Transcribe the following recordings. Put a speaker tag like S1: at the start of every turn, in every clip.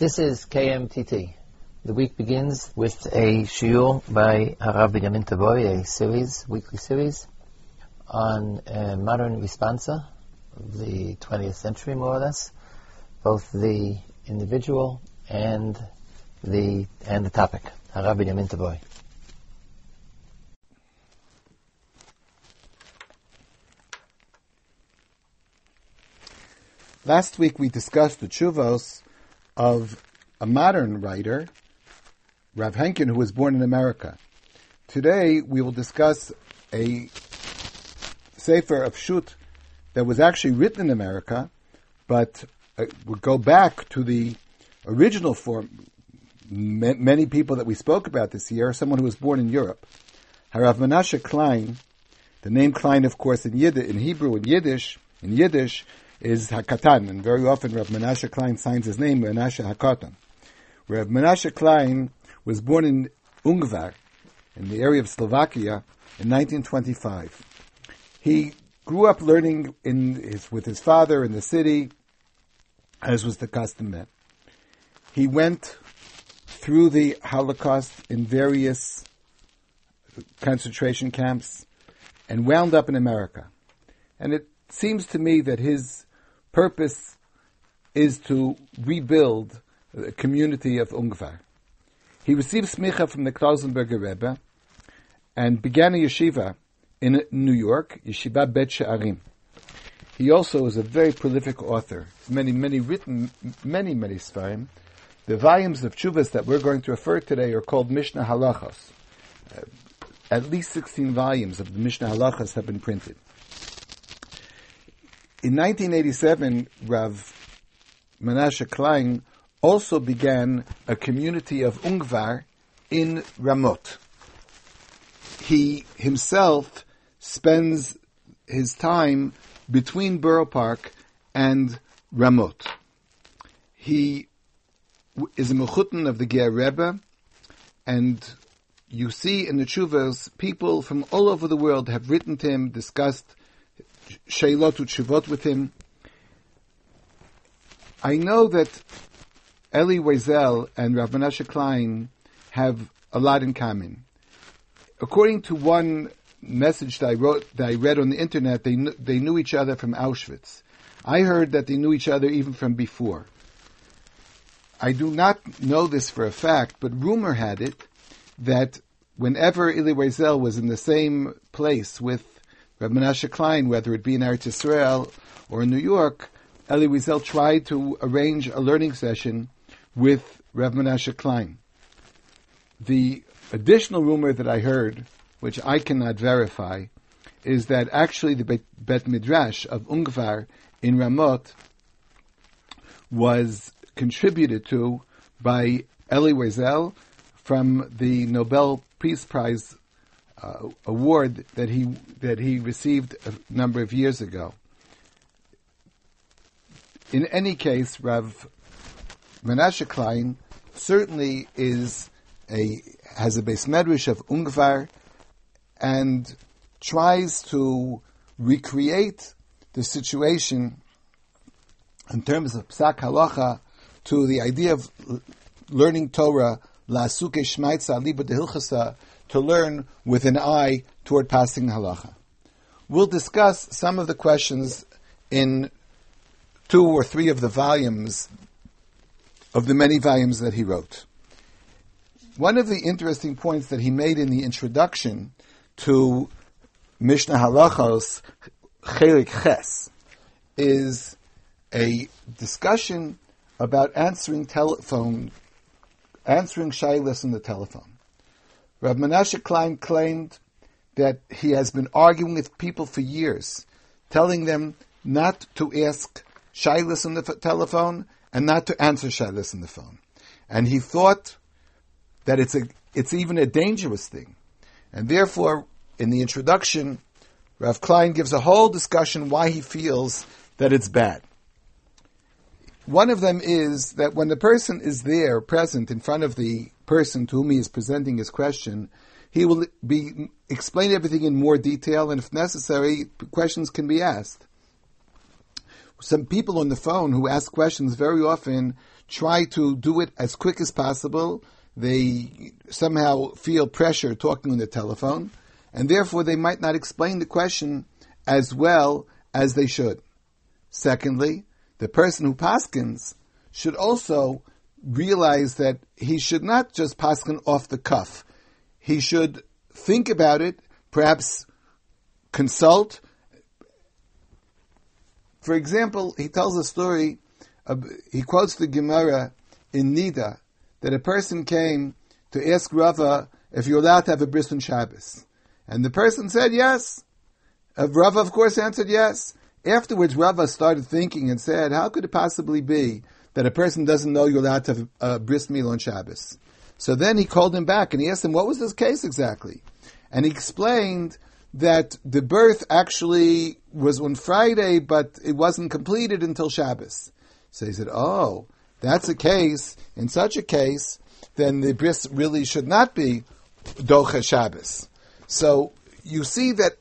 S1: This is KMTT. The week begins with a shiur by Harav Binyamin Tavoy, a series, weekly series, on uh, modern responsa of the 20th century, more or less, both the individual and the and the topic. Harav Binyamin Tavoy.
S2: Last week we discussed the chuvos of a modern writer, Rav Henkin, who was born in America. Today we will discuss a sefer of Shut that was actually written in America, but uh, would go back to the original form. M- many people that we spoke about this year, someone who was born in Europe. Harav Menashe Klein, the name Klein, of course, in Yiddish, in Hebrew, in Yiddish, in Yiddish, is Hakatan, and very often Rav Menashe Klein signs his name Menashe Hakatan. Rav Menashe Klein was born in Ungvar, in the area of Slovakia, in 1925. He grew up learning in his, with his father in the city, as was the custom then. He went through the Holocaust in various concentration camps and wound up in America. And it seems to me that his purpose is to rebuild the community of Ungvar. He received smicha from the Klausenberger Rebbe and began a yeshiva in New York, Yeshiva Bet She'arim. He also is a very prolific author. Many, many written, many, many svarim. The volumes of chuvas that we're going to refer to today are called Mishnah Halachos. Uh, at least 16 volumes of the Mishnah Halachos have been printed. In 1987, Rav Menashe Klein also began a community of Ungvar in Ramot. He himself spends his time between Borough Park and Ramot. He is a mechutin of the Ger Rebbe, and you see in the Chuvas, people from all over the world have written to him, discussed Shailot Shuvot with him. I know that Elie Wiesel and Rav Menashe Klein have a lot in common. According to one message that I wrote, that I read on the internet, they kn- they knew each other from Auschwitz. I heard that they knew each other even from before. I do not know this for a fact, but rumor had it that whenever Elie Wiesel was in the same place with Rav Menashe Klein, whether it be in Eretz Israel or in New York, Elie Wiesel tried to arrange a learning session with Rav Menashe Klein. The additional rumor that I heard, which I cannot verify, is that actually the Bet, Bet Midrash of Ungvar in Ramot was contributed to by Elie Wiesel from the Nobel Peace Prize uh, award that he that he received a number of years ago. In any case, Rav Menashe Klein certainly is a has a base medrash of Ungvar and tries to recreate the situation in terms of psak halacha to the idea of learning Torah la suke shmaitza liba de to learn with an eye toward passing halacha. We'll discuss some of the questions in two or three of the volumes of the many volumes that he wrote. One of the interesting points that he made in the introduction to Mishnah Halachos Chelik Ches is a discussion about answering telephone, answering shilas on the telephone. Rav Menashe Klein claimed that he has been arguing with people for years, telling them not to ask shilas on the telephone and not to answer shilas on the phone. And he thought that it's a, it's even a dangerous thing. And therefore, in the introduction, Rav Klein gives a whole discussion why he feels that it's bad. One of them is that when the person is there, present in front of the person to whom he is presenting his question, he will be explain everything in more detail, and if necessary, questions can be asked. some people on the phone who ask questions very often try to do it as quick as possible. They somehow feel pressure talking on the telephone, and therefore they might not explain the question as well as they should. Secondly, the person who paskins should also realize that he should not just paskin off the cuff. He should think about it, perhaps consult. For example, he tells a story, he quotes the Gemara in Nida, that a person came to ask Rava if you're allowed to have a bris on Shabbos. And the person said yes. Uh, Rava, of course, answered yes. Afterwards, Rava started thinking and said, how could it possibly be that a person doesn't know you're allowed to have a bris meal on Shabbos? So then he called him back and he asked him, what was this case exactly? And he explained that the birth actually was on Friday, but it wasn't completed until Shabbos. So he said, oh, that's a case. In such a case, then the bris really should not be docha Shabbos. So you see that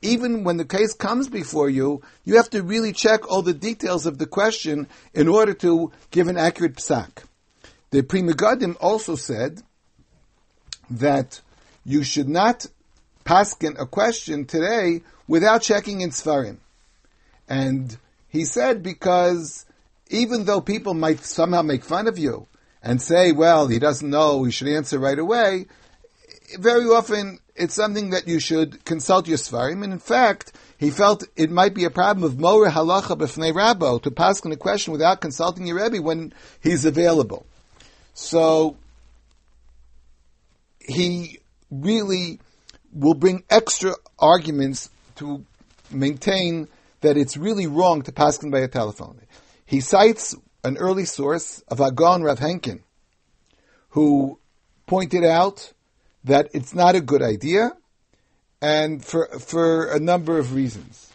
S2: even when the case comes before you, you have to really check all the details of the question in order to give an accurate psak. The Pri Megadim also said that you should not paskin a question today without checking in Svarim. And he said because even though people might somehow make fun of you and say, well, he doesn't know, he should answer right away, very often it's something that you should consult your Svarim. And in fact, he felt it might be a problem of Mora Halacha B'fnei Rabbo to pass on a question without consulting your Rebbe when he's available. So, he really will bring extra arguments to maintain that it's really wrong to pass by a telephone. He cites an early source of Agon Rav Henkin, who pointed out that it's not a good idea, and for for a number of reasons.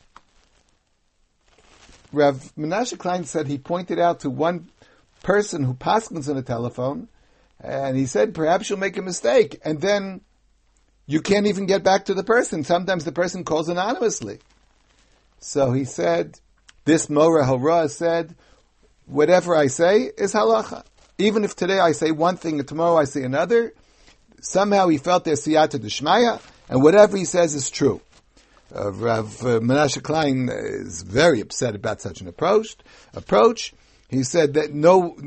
S2: Rav Menashe Klein said he pointed out to one person who paskins on the telephone, and he said perhaps you'll make a mistake, and then you can't even get back to the person. Sometimes the person calls anonymously. So he said, this Mora Hara said, whatever I say is halacha. Even if today I say one thing and tomorrow I say another, somehow he felt their siyata d'shmaya, and whatever he says is true. Uh, Rav uh, Menashe Klein is very upset about such an approach. Approach. He said that no,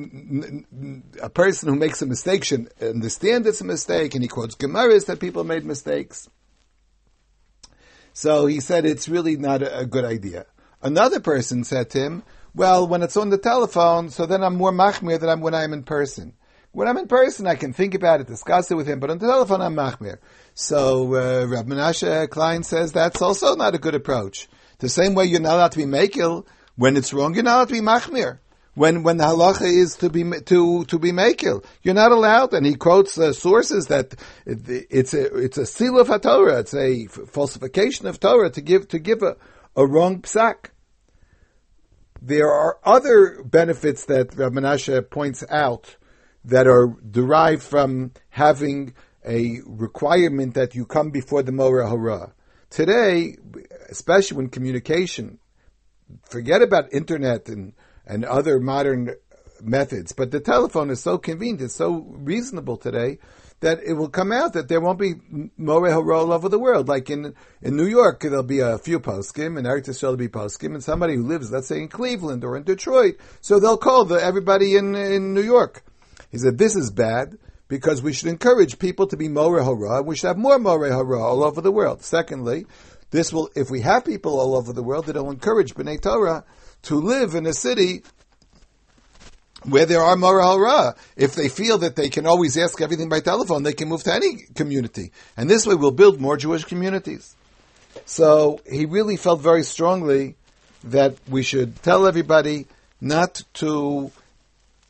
S2: a person who makes a mistake should understand it's a mistake, and he quotes Gemaras that people made mistakes. So he said it's really not a, a good idea. Another person said to him, well, when it's on the telephone, so then I'm more machmir than I'm when I'm in person. When I'm in person, I can think about it, discuss it with him, but on the telephone, I'm machmir. So uh, Rab Menashe Klein says that's also not a good approach. The same way you're not allowed to be makil when it's wrong, you're not allowed to be machmir. When when the halacha is to be to to be makil, you're not allowed. And he quotes uh, sources that it's a it's a seal of Torah, it's a falsification of Torah to give to give a, a wrong psak. There are other benefits that Rab Menashe points out that are derived from having a requirement that you come before the Mora Hara. Today, especially when communication, forget about internet and, and other modern methods, but the telephone is so convenient, it's so reasonable today that it will come out that there won't be more hara all over the world. Like in in New York, there'll be a few poskim, and Eretz Yisrael will be poskim, and somebody who lives, let's say, in Cleveland or in Detroit, so they'll call the, everybody in in New York. He said, this is bad because we should encourage people to be Moreh Hara. And we should have more Moreh Hara all over the world. Secondly, this will, if we have people all over the world, it'll encourage Bnei Torah to live in a city where there are Moreh. If they feel that they can always ask everything by telephone, they can move to any community. And this way we'll build more Jewish communities. So he really felt very strongly that we should tell everybody not to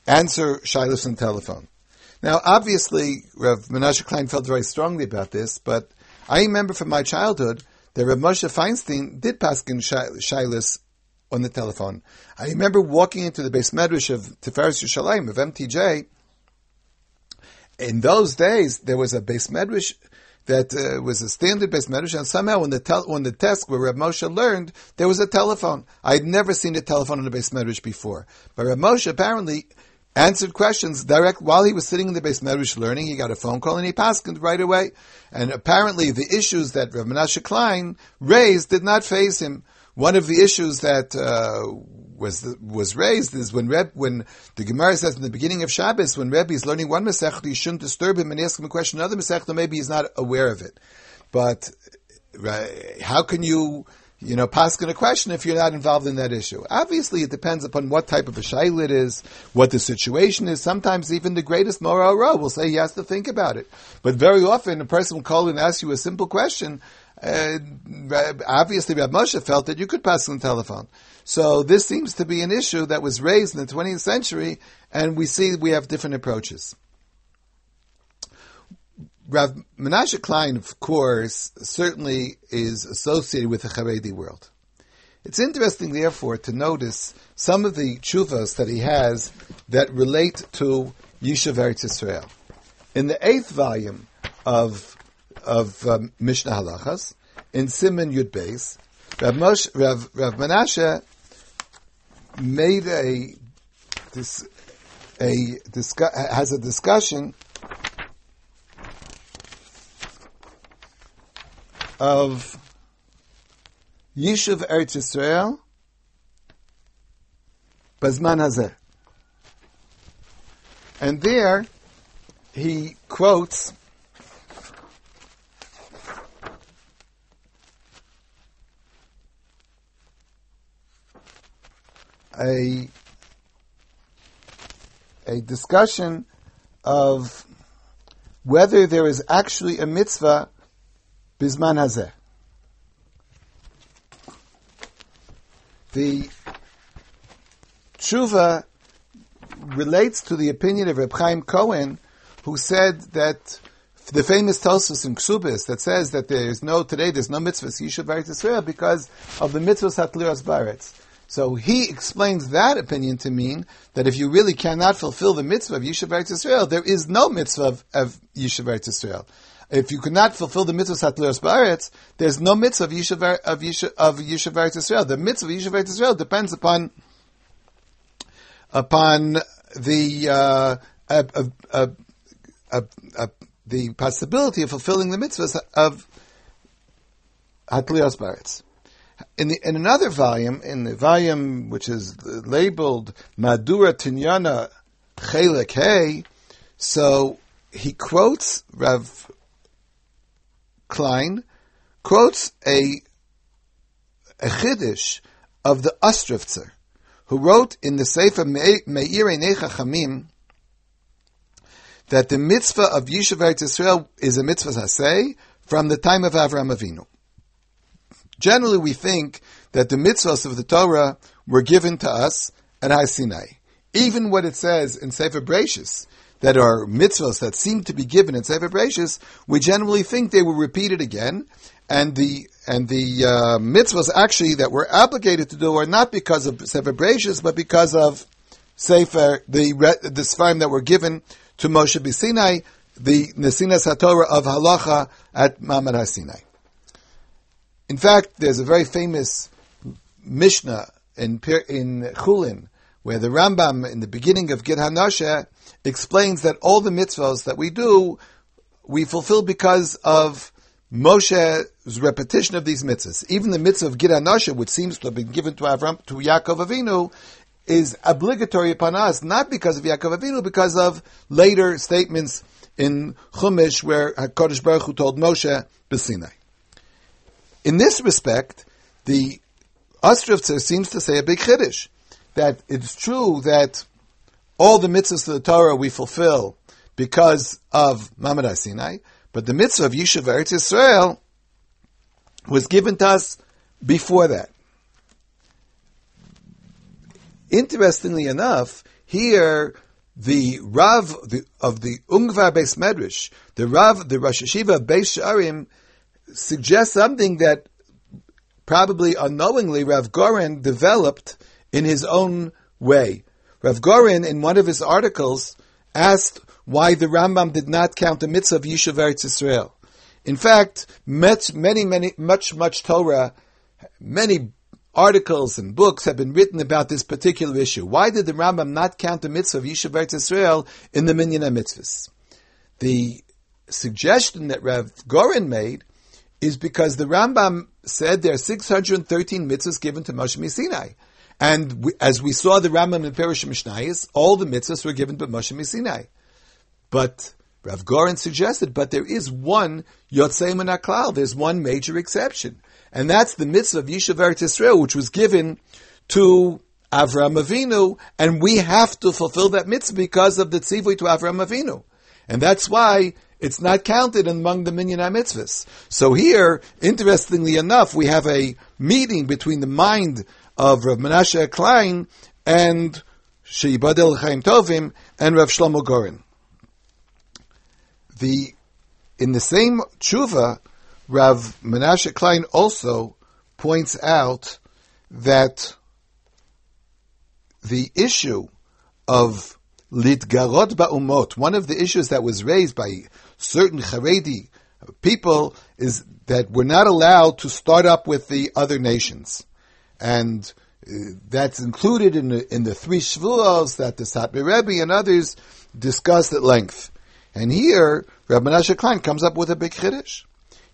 S2: answer Shilas on telephone. Now, obviously, Rav Menashe Klein felt very strongly about this, but I remember from my childhood that Rav Moshe Feinstein did paskin Shilas on the telephone. I remember walking into the base medrash of Tiferes Yerushalayim of MTJ. In those days, there was a base medrash that uh, was a standard based medrash, and somehow when the tel- when the test where Rav Moshe learned, there was a telephone. I had never seen a telephone in a base medrash before, but Rav Moshe apparently answered questions direct while he was sitting in the base medrash learning. He got a phone call and he passed right away. And apparently, the issues that Rav Menashe Klein raised did not phase him. One of the issues that uh, was was raised is when Reb, when the Gemara says in the beginning of Shabbos, when Rebbe is learning one Masechta, you shouldn't disturb him and ask him a question. Another Masechta, maybe he's not aware of it. But right, how can you you know, paskin a question if you're not involved in that issue. Obviously, it depends upon what type of a shayla it is, what the situation is. Sometimes even the greatest moral row will say he has to think about it. But very often, a person will call and ask you a simple question. Uh, obviously, Rab Moshe felt that you could pass on the telephone. So this seems to be an issue that was raised in the 20th century, and we see we have different approaches. Rav Menashe Klein, of course, certainly is associated with the Haredi world. It's interesting, therefore, to notice some of the chuvas that he has that relate to Yishuv Eretz Yisrael. In the eighth volume of of um, Mishnah Halachas, in Simon Yud Beis, Rav, Moshe, Rav, Rav Menashe made a a has a discussion of Yishuv Eretz Yisrael Bazman Hazeh. And there he quotes a a discussion of whether there is actually a mitzvah Bizman Hazeh. The tshuva relates to the opinion of Reb Chaim Cohen, who said that the famous Tosus in Ksubis that says that there is no today there's no mitzvah Yishuv Baretz Israel because of the mitzvahs Hatliras Baretz. So he explains that opinion to mean that if you really cannot fulfill the mitzvah of Yishuv Baretz Israel, there is no mitzvah of, of Yishuv Baretz Israel if you could not fulfill the mitzvah Satlios Ba'aretz, there's no mitzvah of Yishuv of Yishuv of Yishuv Israel. The mitzvah of Yishuv Israel depends upon upon the uh, uh, uh, uh, the possibility of fulfilling the mitzvahs of Hatlios Ba'aretz. In, the, in another volume, in the volume which is labeled Madura Tinyana Chelek Hey, so he quotes Rav Klein quotes a, a chiddush of the Ostrovtzer, who wrote in the Sefer Meir Necha Chamim that the mitzvah of Yishuv Eretz Yisrael is a mitzvah hasei from the time of Avraham Avinu. Generally, we think that the mitzvahs of the Torah were given to us at Sinai. Even what it says in Sefer Bereshis, that are mitzvahs that seem to be given in Sefer Bereshis, we generally think they were repeated again, and the and the uh, mitzvahs actually that were obligated to do are not because of Sefer Bereshis, but because of Sefer the the Sfarim that were given to Moshe B'Sinai, the Nesinas HaTorah of Halacha at Mamad HaSinai. In fact, there's a very famous Mishnah in in Chulin where the Rambam in the beginning of Gid Hanashe explains that all the mitzvahs that we do, we fulfill because of Moshe's repetition of these mitzvahs. Even the mitzvah of Gid Hanashe, which seems to have been given to Avram, to Yaakov Avinu, is obligatory upon us, not because of Yaakov Avinu, because of later statements in Chumash where HaKadosh Baruch Hu told Moshe B'Sinai. In this respect, the Ostrovtzer seems to say a big chiddush that it's true that all the mitzvahs of the Torah we fulfill because of Mamad Sinai, but the mitzvah of Yishuv Eretz Yisrael was given to us before that. Interestingly enough, here the Rav of the Ungvar Beis Medrash, the Rav, the Rosh Hashiva Beis Sharim, suggests something that probably unknowingly Rav Goren developed in his own way. Rav Goren, in one of his articles, asked why the Rambam did not count the mitzvah of Yishuv Eretz Yisrael. In fact, many, many, much, much Torah, many articles and books have been written about this particular issue. Why did the Rambam not count the mitzvah of Yishuv Eretz Israel in the Minyan mitzvahs? The suggestion that Rav Goren made is because the Rambam said there are 613 mitzvahs given to Moshe Sinai. And we, as we saw the Rambam in Perish Mishnayis, all the mitzvahs were given by Moshe Sinai. But Rav Goren suggested, but there is one Yotzei Menaklal, there's one major exception. And that's the mitzvah of Yishuv Eretz Israel, which was given to Avram Avinu, and we have to fulfill that mitzvah because of the tzivui to Avram Avinu. And that's why it's not counted among the minyan mitzvahs. So here, interestingly enough, we have a meeting between the mind of Rav Menashe Klein and Sheibadel Chaim Tovim and Rav Shlomo Goren. The in the same tshuva, Rav Menashe Klein also points out that the issue of litgarot ba'umot, one of the issues that was raised by certain Haredi people is that we're not allowed to start up with the other nations. And uh, that's included in the, in the three Shvuos that the Satmar Rebbe and others discussed at length. And here, Rabbi Menashe Klein comes up with a big chiddush.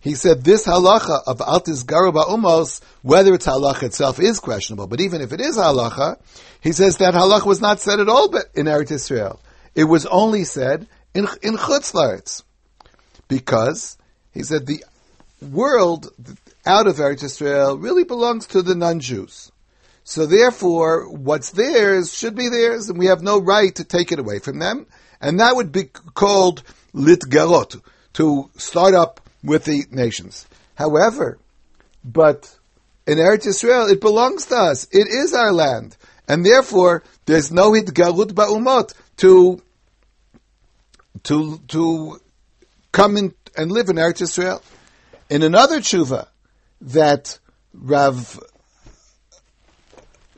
S2: He said this halacha of altis garuba umos, whether it's halacha itself is questionable, but even if it is halacha, he says that halacha was not said at all in Eretz Israel. It was only said in, in Chutz because he said the world out of Eretz Israel really belongs to the non-Jews. So therefore, what's theirs should be theirs, and we have no right to take it away from them. And that would be called litgarot, to start up with the nations. However, but in Eretz Israel, it belongs to us. It is our land. And therefore, there's no hitgarut ba'umot to, to, to come in and live in Eretz Israel. In another tshuva that Rav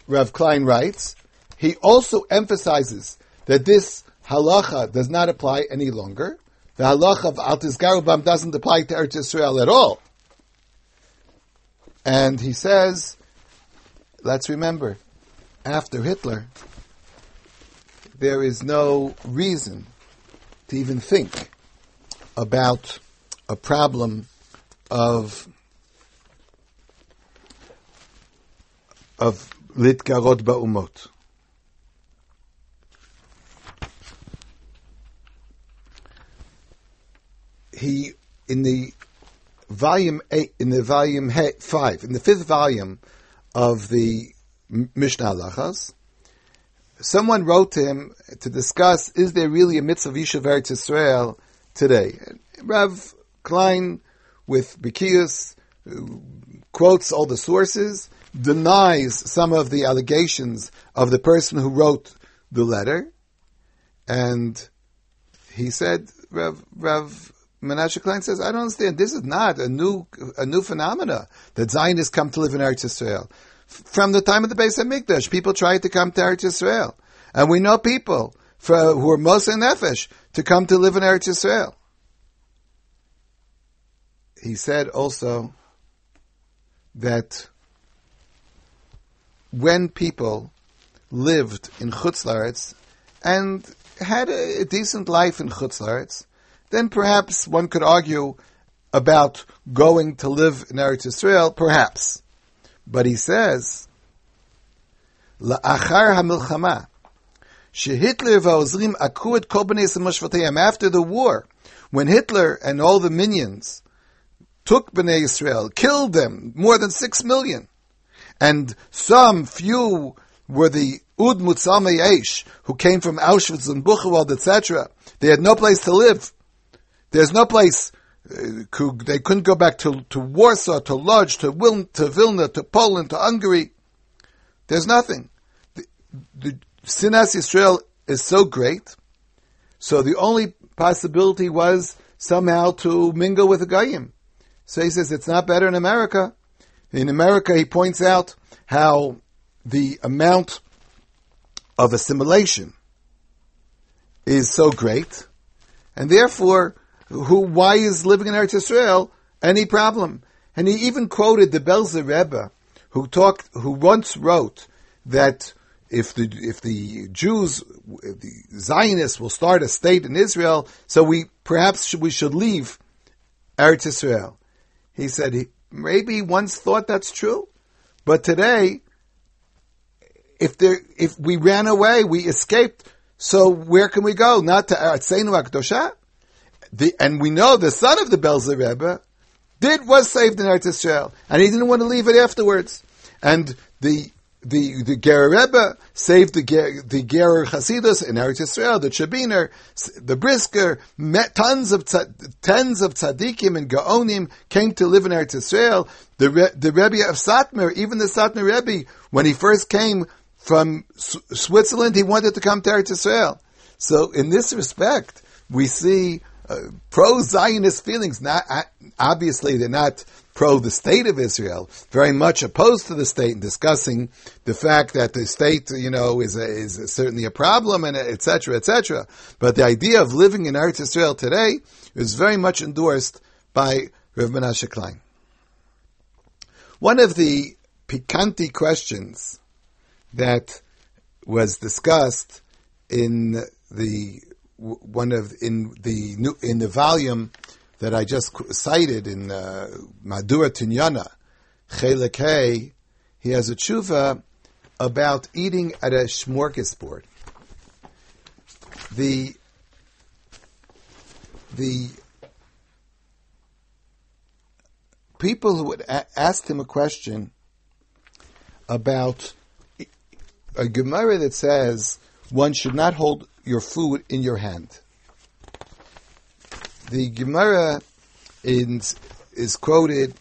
S2: Rav Klein writes, he also emphasizes that this halacha does not apply any longer. The halacha of Altis Garubam doesn't apply to Eretz Israel at all. And he says, let's remember, after Hitler, there is no reason to even think about a problem of of litgarot ba'umot. He in the volume eight, in the volume five, in the fifth volume of the Mishnah Lachas, someone wrote to him to discuss: Is there really a mitzvah Yishuv Eretz Israel today. Rav Klein with Bikius uh, quotes all the sources, denies some of the allegations of the person who wrote the letter, and he said, Rav, Rav Menashe Klein says, I don't understand. This is not a new a new phenomena that Zionists come to live in Eretz Israel. From the time of the Beis Hamikdash, people tried to come to Eretz Israel, and we know people for, who are Moshe and Nefesh to come to live in Eretz Israel. He said also that when people lived in Chutz and had a, a, decent life in Chutz then perhaps one could argue about going to live in Eretz Yisrael, perhaps. But he says, La'achar ha-milchama, Shehitler v'ozrim akuet kol b'nei After the war, when Hitler and all the minions took Bnei Israel, killed them, more than six million, and some few were the Ud Mutzamei who came from Auschwitz and Buchenwald, etc. They had no place to live. There's no place, uh, they couldn't go back to, to Warsaw, to Lodz, to, Wil- to Vilna, to Poland, to Hungary. There's nothing. The, the Sinas Yisrael is so great, so the only possibility was somehow to mingle with the Goyim. So he says it's not better in America. In America, he points out how the amount of assimilation is so great, and therefore who, why is living in Eretz Israel any problem? And he even quoted the Belzer Rebbe, who talked, who once wrote that if the if the Jews, the Zionists will start a state in Israel, so we perhaps we should leave Eretz Israel. He said maybe once thought that's true, but today, if there if we ran away, we escaped. So where can we go? Not to uh, Artseinu Akdosha? The, and we know the son of the Belzer Rebbe did was saved in Eretz Israel, and he didn't want to leave it afterwards. And the the the Ger Rebbe saved the Ger, the Ger Hasidus in Eretz Yisrael, the Chabiner, the Brisker, met tons of tens of tzaddikim and gaonim came to live in Eretz Yisrael. The the Rebbe of Satmar, even the Satmar Rebbe, when he first came from Switzerland, he wanted to come to Eretz Yisrael. So in this respect, we see uh, pro-Zionist feelings. Not obviously they're not pro the state of Israel, very much opposed to the state, and discussing the fact that the state, you know, is a, is certainly a problem, and etc. etc. But the idea of living in Eretz Israel today is very much endorsed by Rav Menashe Klein. One of the picanti questions that was discussed in the one of in the new, in the volume that I just cited in uh, Madura Tinyana, Chelek he has a tshuva about eating at a smorgasbord. The the people who had a- asked him a question about a Gemara that says one should not hold your food in your hand. The Gemara is, is quoted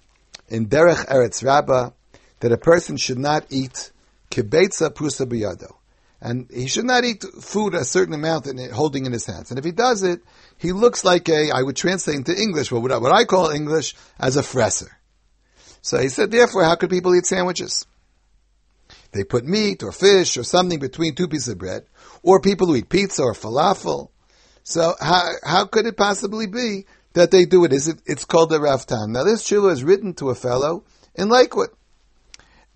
S2: in Derech Eretz Rabbah that a person should not eat kibetza prusa biyado. And he should not eat food a certain amount in it, holding in his hands. And if he does it, he looks like a, I would translate into English, what, what I call English, as a fresser. So he said, therefore, how could people eat sandwiches? They put meat or fish or something between two pieces of bread, or people who eat pizza or falafel. So how, how could it possibly be that they do it? Is it it's called a raftan? Now this shula is written to a fellow in Lakewood.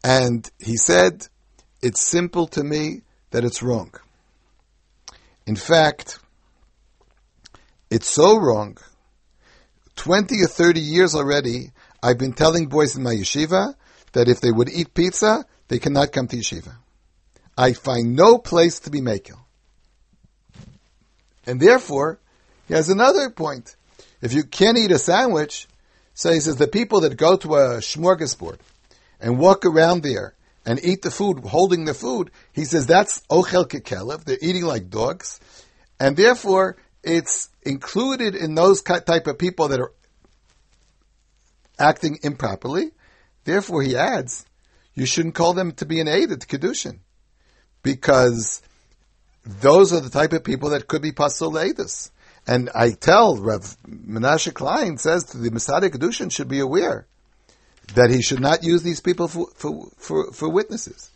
S2: And he said, it's simple to me that it's wrong. In fact, it's so wrong. 20 or 30 years already, I've been telling boys in my yeshiva that if they would eat pizza, they cannot come to yeshiva. I find no place to be makel. And therefore, he has another point. If you can't eat a sandwich, so he says the people that go to a smorgasbord and walk around there and eat the food, holding the food, he says that's ochel kekelev. They're eating like dogs, and therefore it's included in those type of people that are acting improperly. Therefore, he adds, you shouldn't call them to be an aid at kedushin, because those are the type of people that could be pasul leidus. And I tell Rav Menashe Klein says to the Masada Kedushin should be aware that he should not use these people for, for, for, for witnesses.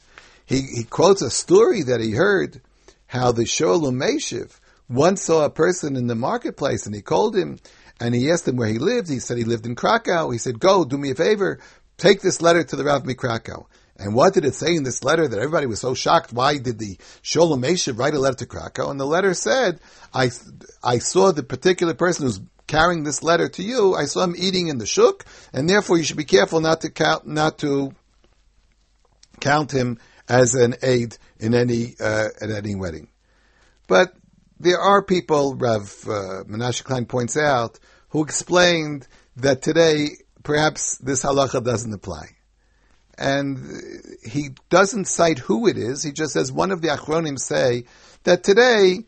S2: He, he quotes a story that he heard how the Shoel U'Meshiv once saw a person in the marketplace and he called him and he asked him where he lived. He said he lived in Krakow. He said, go, do me a favor, take this letter to the Rav Mikrakow. And what did it say in this letter that everybody was so shocked? Why did the Shoel U'Meshiv write a letter to Krakow? And the letter said, I, I saw the particular person who's carrying this letter to you. I saw him eating in the shuk, and therefore you should be careful not to count, not to count him as an aid in any, uh, at any wedding. But there are people, Rav uh, Menashe Klein points out, who explained that today perhaps this halacha doesn't apply and he doesn't cite who it is. He just says one of the Achronim say that today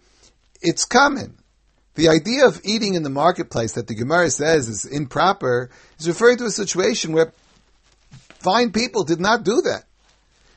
S2: it's common. The idea of eating in the marketplace that the Gemara says is improper is referring to a situation where fine people did not do that.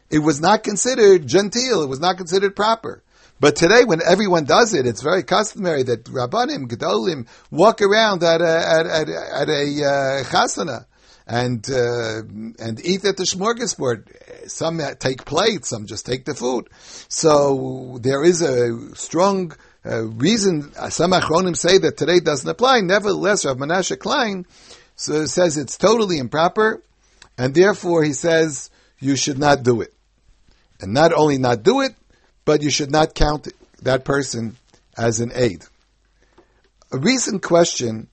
S2: It was not considered genteel. It was not considered proper. But today, when everyone does it, it's very customary that Rabbanim, Gedolim walk around at a, at, at, at a uh, chasana and uh, and eat at the smorgasbord. Some take plates, some just take the food. So there is a strong uh, reason some achronim say that today doesn't apply. Nevertheless, Rav Menashe Klein so says it's totally improper, and therefore he says you should not do it. And not only not do it, but you should not count that person as an aid. A recent question,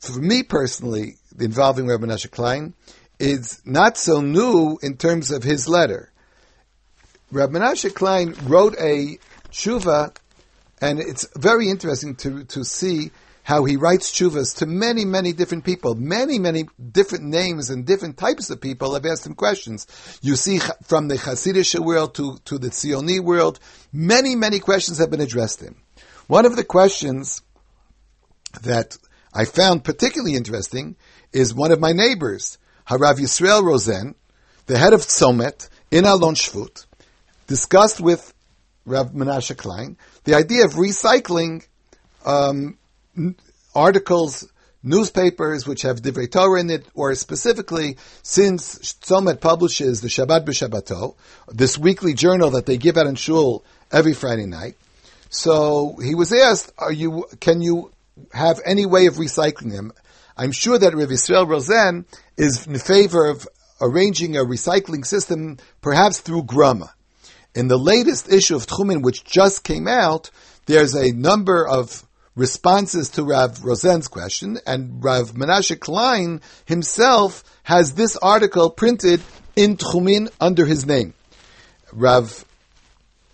S2: for me personally, involving Rabbi Menashe Klein, is not so new in terms of his letter. Rabbi Menashe Klein wrote a tshuva, and it's very interesting to, to see how he writes tshuvas to many, many different people. Many, many different names and different types of people have asked him questions. You see from the Hasidic world to, to the Tzioni world, many, many questions have been addressed to him. One of the questions that I found particularly interesting is one of my neighbors, Harav Yisrael Rosen, the head of Tzomet in Alon Shvut, discussed with Rav Menashe Klein the idea of recycling um, articles, newspapers which have Divrei Torah in it, or specifically, since Tzomet publishes the Shabbat B'Shabbato, this weekly journal that they give out in Shul every Friday night. So he was asked, "Are you? Can you have any way of recycling them?" I'm sure that Rav Yisrael Rosen is in favor of arranging a recycling system, perhaps through Grama. In the latest issue of Tchumin, which just came out, there's a number of responses to Rav Rosen's question, and Rav Menashe Klein himself has this article printed in Tchumin under his name. Rav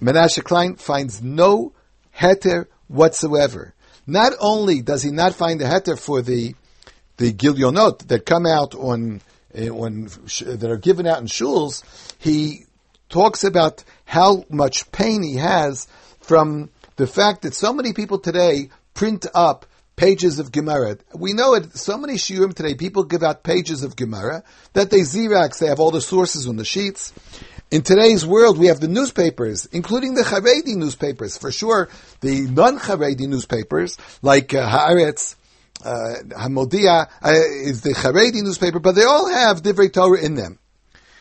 S2: Menashe Klein finds no heter whatsoever. Not only does he not find a heter for the the gilyonot that come out on uh, on that are given out in shuls, he talks about how much pain he has from the fact that so many people today print up pages of Gemara. We know it, so many shiurim today, people give out pages of Gemara that they Xerox, they have all the sources on the sheets. In today's world, we have the newspapers, including the Haredi newspapers. For sure, the non-Haredi newspapers, like uh, Haaretz, uh, Hamodia, uh, is the Haredi newspaper, but they all have Divrei Torah in them.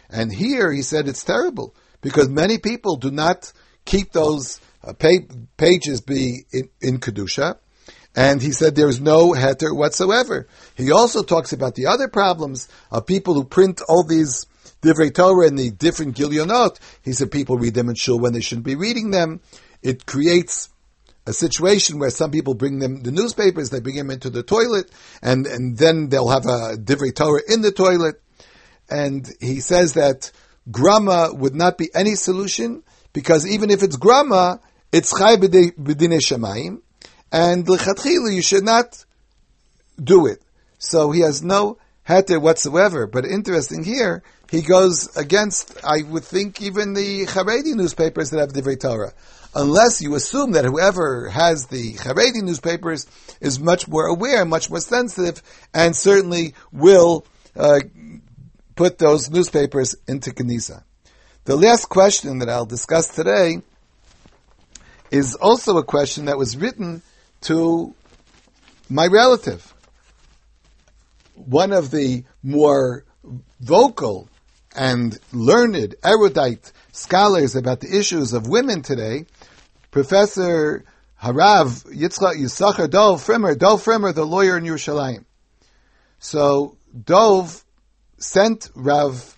S2: And here, he said it's terrible, because many people do not keep those uh, pages be in, in Kedusha. And he said there's no heter whatsoever. He also talks about the other problems of people who print all these Divrei Torah and the different Gilionot. He said people read them in shul when they shouldn't be reading them. It creates a situation where some people bring them the newspapers, they bring them into the toilet, and, and then they'll have a Divrei Torah in the toilet. And he says that grama would not be any solution because even if it's grama, it's chai b'dinei shemayim, and lechatchila you should not do it. So he has no heter whatsoever. But interesting here, he goes against, I would think, even the Haredi newspapers that have Divrei Torah. Unless you assume that whoever has the Haredi newspapers is much more aware, much more sensitive, and certainly will uh, put those newspapers into Kenisa. The last question that I'll discuss today is also a question that was written to my relative. One of the more vocal and learned, erudite scholars about the issues of women today, Professor Harav Yitzchak Yisachar Dov Frimer, Dov Frimer, the lawyer in Yerushalayim. So Dov sent Rav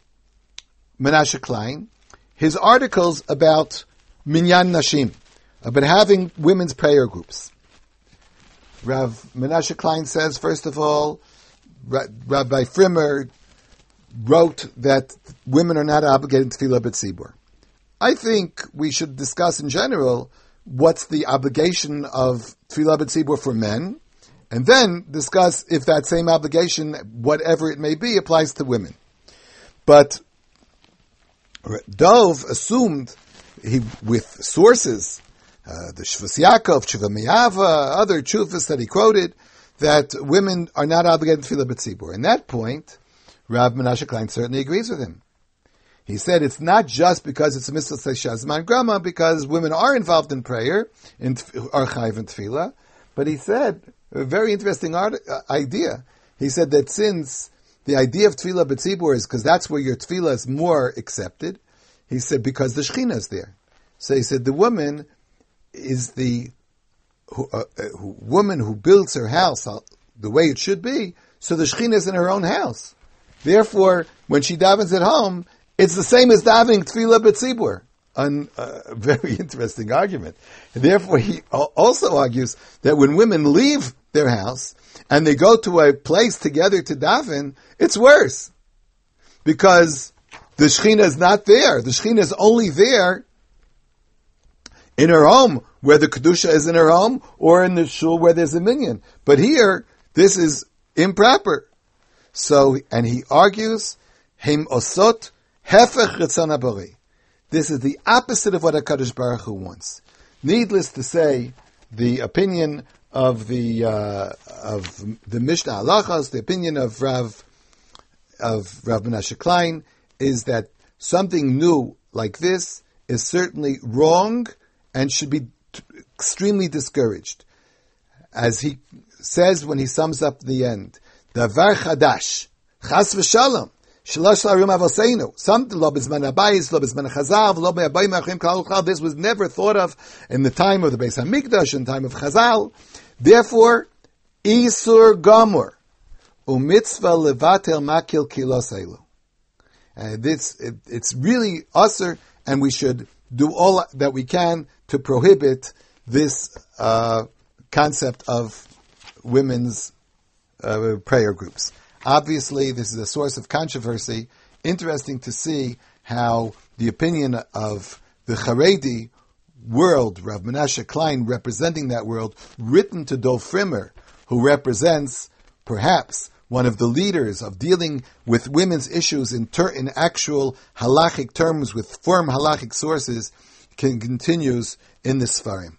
S2: Menashe Klein his articles about Minyan Nashim about having women's prayer groups. Rav Menashe Klein says, first of all, Rabbi Frimer wrote that women are not obligated to tefillah b'tzibur. I think we should discuss in general what's the obligation of tefillah b'tzibur for men, and then discuss if that same obligation, whatever it may be, applies to women. But Dov assumed he, with sources uh, the Shvus Yaakov, Tshuva Miyava, other Chuvas that he quoted, that women are not obligated to tefillah b'tzibur. In that point, Rav Menashe Klein certainly agrees with him. He said it's not just because it's mitzvah shazman grama, because women are involved in prayer, in archive and tefillah, but he said a very interesting art, uh, idea. He said that since the idea of tefillah b'tzibur is because that's where your tefillah is more accepted, he said because the shechina is there. So he said the woman is the who, uh, a woman who builds her house the way it should be, so the Shekhinah is in her own house. Therefore, when she davens at home, it's the same as davening tefillah b'tzibur. A uh, very interesting argument. And therefore, he also argues that when women leave their house and they go to a place together to daven, it's worse because the Shekhinah is not there. The Shekhinah is only there in her home, where the Kedusha is in her home, or in the shul where there's a minion. But here, this is improper. So, and he argues, Him osot hefech This is the opposite of what HaKadosh Baruch Hu wants. Needless to say, the opinion of the uh, of the Mishneh Halachos, the opinion of Rav of Rav Menashe Klein, is that something new like this is certainly wrong and should be t- extremely discouraged. As he says when he sums up the end, Davar chadash, chas v'shalom, shalosh larim avoseinu. Something lo bezman abayis, lo bezman chazav, lo be'abayim achim kal This was never thought of in the time of the Beis Hamikdash, in the time of Chazal. Therefore, isur gamur, umitzvah levatel makil kiloseilu. And it's, it, it's really usher, and we should do all that we can to prohibit this uh, concept of women's uh, prayer groups. Obviously, this is a source of controversy. Interesting to see how the opinion of the Haredi world, Rav Menashe Klein representing that world, written to Dov Frimer, who represents perhaps one of the leaders of dealing with women's issues in, ter- in actual halachic terms with firm halachic sources, can, continues in this Sfarim.